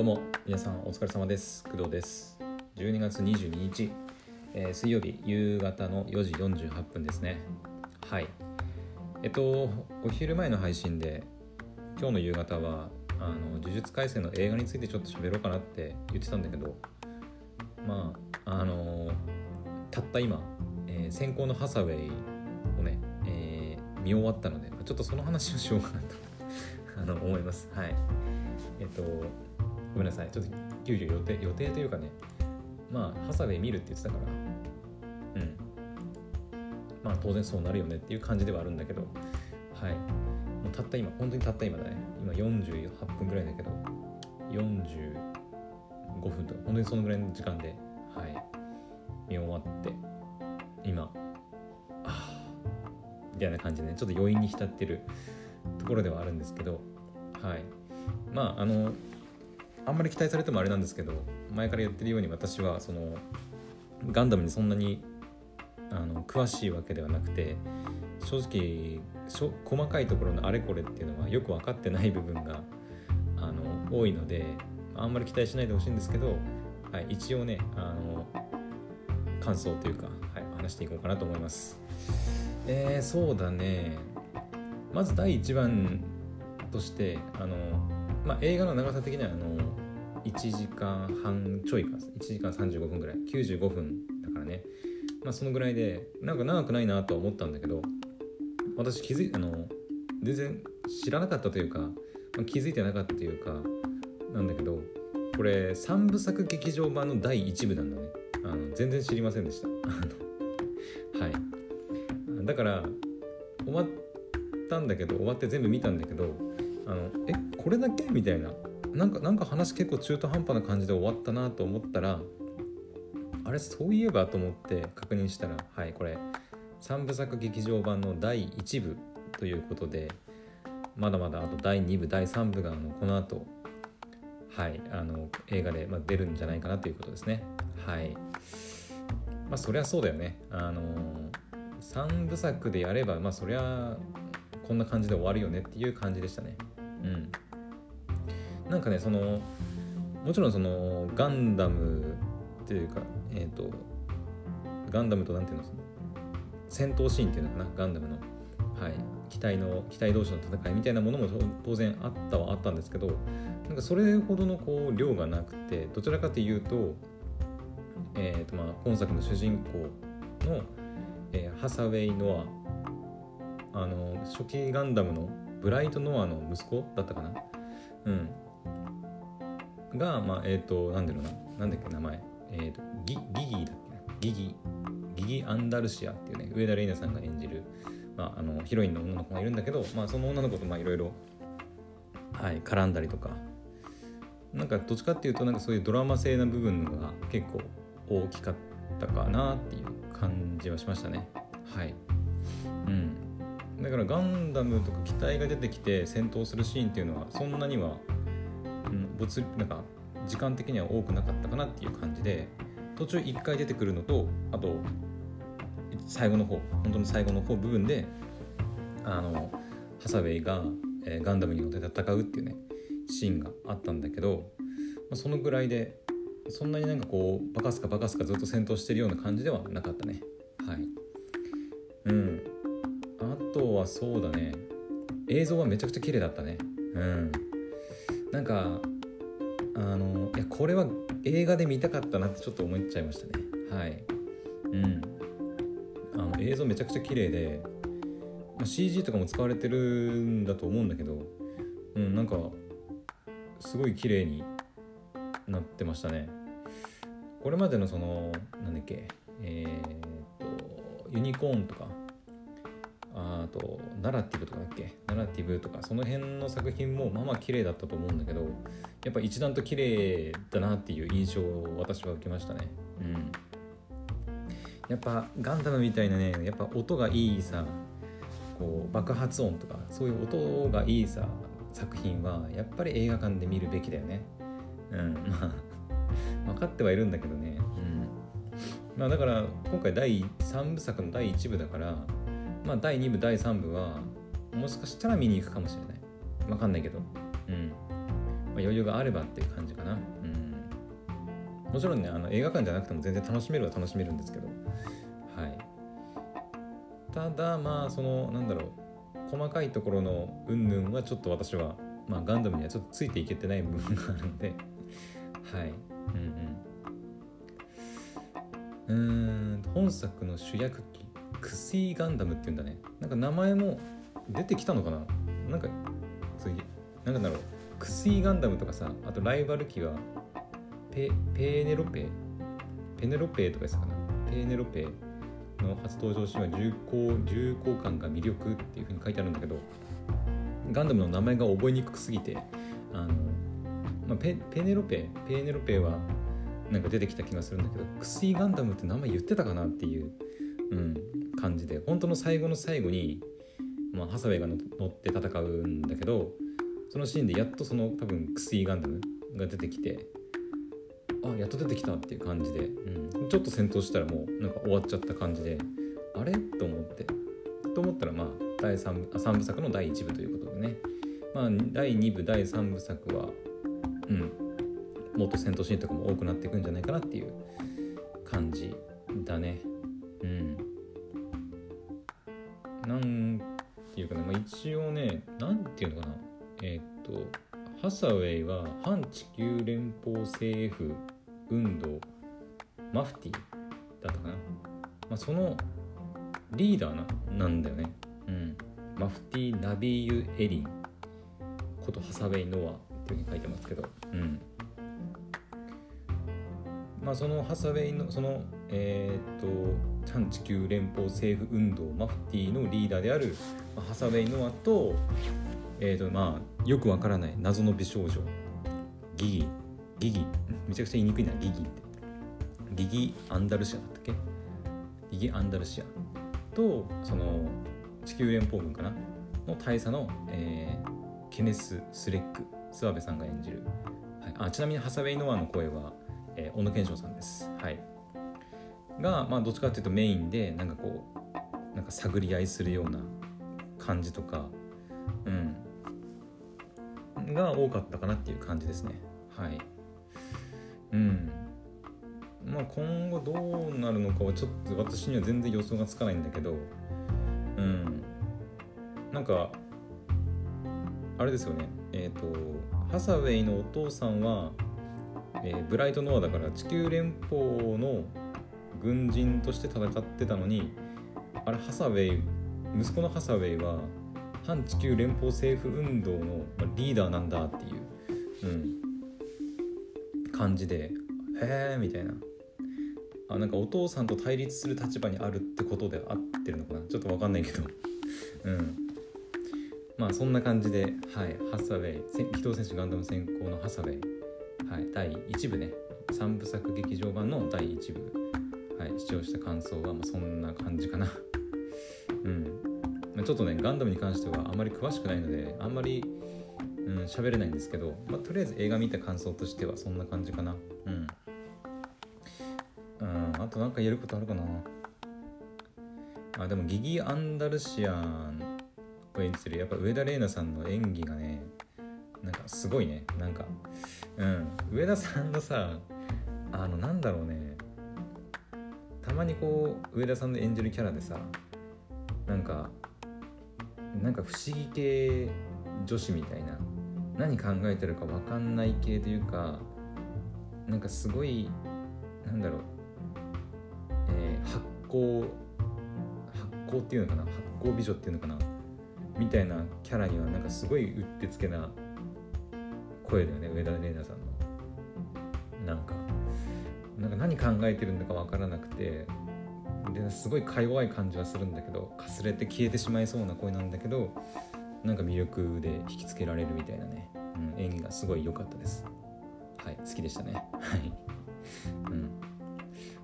どうも皆さんお疲れ様です。工藤です。12月22日、えー、水曜日夕方の4時48分ですね。はい。えっとお昼前の配信で今日の夕方はあの呪術廻戦の映画についてちょっと喋ろうかなって言ってたんだけどまああのたった今、えー、先行のハサウェイをね、えー、見終わったのでちょっとその話をしようかなと あの思います。はい。えっとごめんなさい。ちょっと急遽予定予定というかね。まあハサウェイ見るって言ってたから。うん。まあ当然そうなるよねっていう感じではあるんだけど。はい。もうたった今本当にたった今だね。今48分ぐらいだけど。45分とか。本当にそのぐらいの時間ではい。見終わって。今。ああみたいな感じでね。ちょっと余韻に浸ってるところではあるんですけど。はい。まああのあんまり期待されてもあれなんですけど前から言ってるように私はそのガンダムにそんなにあの詳しいわけではなくて正直細かいところのあれこれっていうのはよく分かってない部分があの多いのであんまり期待しないでほしいんですけど、はい、一応ねあの感想というか、はい、話していこうかなと思います。えー、そうだねまず第1番としてあの、まあ、映画の長さ的にはあの1時間半ちょいか1時間35分ぐらい。95分だからね。まあそのぐらいでなんか長くないなとは思ったんだけど私気づいあの全然知らなかったというか、まあ、気づいてなかったというかなんだけどこれ3部作劇場版の第1部なんだね。あの全然知りませんでした。はい。だから終わったんだけど終わって全部見たんだけどあのえこれだけ？みたいな。なんかなんか話結構中途半端な感じで終わったなと思ったらあれそういえばと思って確認したらはいこれ3部作劇場版の第1部ということでまだまだあと第2部第3部があのこの後はいあの映画で、ま、出るんじゃないかなということですね。はい。まあそりゃそうだよね。あの3部作でやればまあそりゃこんな感じで終わるよねっていう感じでしたね。うん。なんかねそのもちろんそのガンダムっていうかえっ、ー、とガンダムと何ていうのその戦闘シーンっていうのかなガンダムの。はい。機体の機体同士の戦いみたいなものも当然あったはあったんですけどなんかそれほどのこう量がなくてどちらかというと,、えーとまあ、今作の主人公の、えー、ハサウェイ・ノアあの初期ガンダムのブライト・ノアの息子だったかな。うん。が、まあ、えっ、ー、と、なんだろうな、なんだっけ、名前。えっ、ー、とギ、ギギだっけギギ、ギギ・アンダルシアっていうね、上田玲奈さんが演じる、まあ、あのヒロインの女の子がいるんだけど、まあ、その女の子とまあいろいろ、はい、絡んだりとか、なんかどっちかっていうと、なんかそういうドラマ性な部分が結構大きかったかなっていう感じはしましたね。はい。うん。だからガンダムとか機体が出てきて戦闘するシーンっていうのはそんなには、物なんか時間的には多くなかったかなっていう感じで途中1回出てくるのとあと最後の方本当の最後の方部分であのハサウェイが、えー、ガンダムに乗って戦うっていうねシーンがあったんだけど、まあ、そのぐらいでそんなになんかこうバカすかバカすかずっと戦闘してるような感じではなかったね。はい。うん。あとはそうだね。映像はめちゃくちゃ綺麗だったね。うん。なんかあのいやこれは映画で見たかったなってちょっと思っちゃいましたね。はい。うん。あの映像めちゃくちゃ綺麗で、まあ、CG とかも使われてるんだと思うんだけどうんなんかすごい綺麗になってましたね。これまでのそのなんだっけえー、っとユニコーンとかとナラティブとかだっけ？ナラティブとかその辺の作品もまあまあ綺麗だったと思うんだけどやっぱ一段と綺麗だなっていう印象を私は受けましたね。うん。やっぱガンダムみたいなねやっぱ音がいいさこう爆発音とかそういう音がいいさ作品はやっぱり映画館で見るべきだよね。うん まあ分かってはいるんだけどね。うん。まあだから今回第3部作の第1部だからまあ、第2部第3部はもしかしたら見に行くかもしれない。わかんないけど。うん、まあ、余裕があればっていう感じかな。うん。もちろんねあの映画館じゃなくても全然楽しめるは楽しめるんですけど。はい。ただまあそのなんだろう。細かいところの云々はちょっと私は、まあ、ガンダムにはちょっとついていけてない部分があるんで。はい。うんうん。うん。本作の主役機。クシーガンダムっていうんだね。なんか名前も出てきたのかな？なんか次。なんだろう。クシーガンダムとかさあとライバル機はペペーネロペペネロペとかですかな？ペーネロペの初登場シーンは重厚重厚感が魅力っていうふうに書いてあるんだけどガンダムの名前が覚えにくすぎてあの、まあ、ペペネロペペーネロペはなんか出てきた気がするんだけどクシーガンダムって名前言ってたかなっていう、うん、感じで本当の最後の最後に、まあ、ハサウェイが乗って戦うんだけどそのシーンでやっとその多分クスイガンダムが出てきてあやっと出てきたっていう感じで、うん、ちょっと戦闘したらもうなんか終わっちゃった感じであれ？と思って。と思ったらまあ第 3, 3部作の第1部ということでね。まあ第2部第3部作はうんもっと戦闘シーンとかも多くなっていくんじゃないかなっていう感じだね。なんていうかな、まあ、一応ねなんていうのかなえっ、とハサウェイは反地球連邦政府運動マフティだったかな、まあ、そのリーダーななんだよね、うん、マフティ・ナビーユ・エリン。ことハサウェイ・ノアっていうふうに書いてますけど、うん。まあ、そのハサウェイのそのえっ、と反地球連邦政府運動マフティのリーダーであるハサウェイ・ノアとえーとまあ、よくわからない謎の美少女。ギギ。ギギ。めちゃくちゃ言いにくいな。ギギって。ギギ・アンダルシアだったっけ？ギギ・アンダルシア。とその地球連邦軍かな？の大佐の、えー、ケネス・スレック諏訪部さんが演じる、はい、あちなみにハサウェイ・ノアの声は、えー、小野賢章さんです。はい。が、まあ、どっちかっていうとメインでなんかこうなんか探り合いするような感じとかうん。が多かったかなっていう感じですね。はい。うん。まあ今後どうなるのかはちょっと私には全然予想がつかないんだけどうん。なんかあれですよね。えっ、ー、とハサウェイのお父さんは、えー、ブライトノアだから地球連邦の軍人として戦ってたのにあれハサウェイ息子のハサウェイは反地球連邦政府運動のリーダーなんだっていう、うん、感じでへえみたいな。あなんかお父さんと対立する立場にあるってことで合ってるのかな？ちょっと分かんないけど。うん。まあそんな感じで、はい、ハサウェイ機動戦士ガンダム先行のハサウェイ、はい、第1部ね。3部作劇場版の第1部、はい、視聴した感想はまあそんな感じかな。うん。まあちょっとねガンダムに関してはあまり詳しくないのであんまりうん喋れないんですけど、まあ、とりあえず映画見た感想としてはそんな感じかな。うん、うん、あと何か言えることあるかな。あでもギギ・アンダルシアンを演じてるやっぱ上田玲奈さんの演技がねなんかすごいね。なんかうん。上田さんのさあのなんだろうね。たまにこう上田さんの演じるキャラでさなんかなんか不思議系女子みたいな何考えてるか分かんない系というかなんかすごいなんだろう、えー、発光発光っていうのかな発光美女っていうのかなみたいなキャラにはなんかすごいうってつけな声だよね上田玲奈さんの。なんか。なんか何考えてるんだか分からなくてですごいか弱い感じはするんだけどかすれて消えてしまいそうな声なんだけどなんか魅力で引きつけられるみたいなね、うん、演技がすごい良かったです。はい好きでしたね。はい。うん。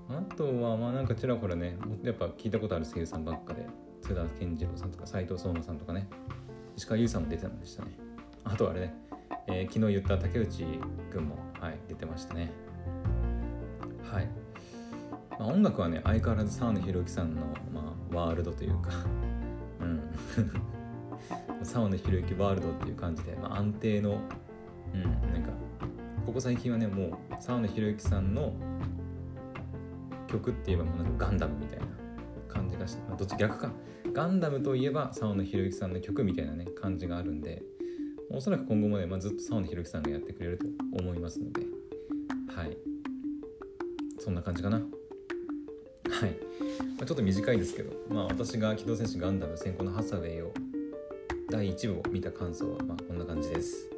あとはまあなんかちらほらねやっぱ聞いたことある声優さんばっかで津田健次郎さんとか斎藤壮馬さんとかね石川優さんも出てましたね。あとあれね、えー、昨日言った竹内くんもはい出てましたね。はい。まあ、音楽はね相変わらず沢野弘之さんの、まあ、ワールドというか。うん。沢野弘之ワールドっていう感じで、まあ、安定の、うんなんかここ最近はねもう沢野博之さんの曲って言えばもうなんかガンダムみたいな感じがして、まあ、どっち逆か。ガンダムといえば沢野博之さんの曲みたいなね感じがあるんでおそらく今後もね、まあ、ずっと沢野博之さんがやってくれると思いますので。はい。そんな感じかな。はい、まあ、ちょっと短いですけどまあ私が「機動戦士ガンダム先行のハサウェイ」を第1部を見た感想はまあこんな感じです。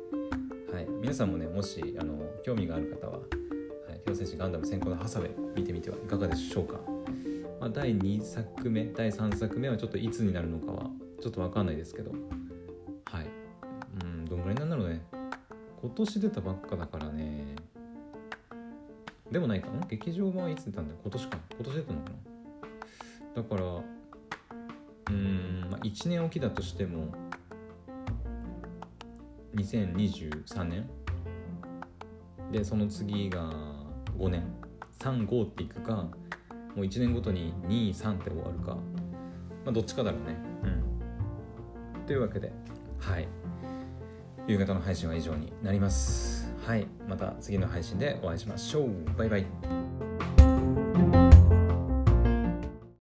はい。皆さんもねもしあの興味がある方は「はい。機動戦士ガンダム先行のハサウェイ」見てみてはいかがでしょうか。まあ、第2作目第3作目はちょっといつになるのかはちょっと分かんないですけど。はい。うんどんぐらいなんだろうね。今年出たばっかだからね。でもないかな？劇場版はいつ出たんだ？今年か今年出たのかな？だからうん、まあ、1年おきだとしても2023年？でその次が5年？35っていくかもう1年ごとに23って終わるか、まあ、どっちかだろうね。うん。というわけではい。夕方の配信は以上になります。はい。また次の配信でお会いしましょう。バイバイ。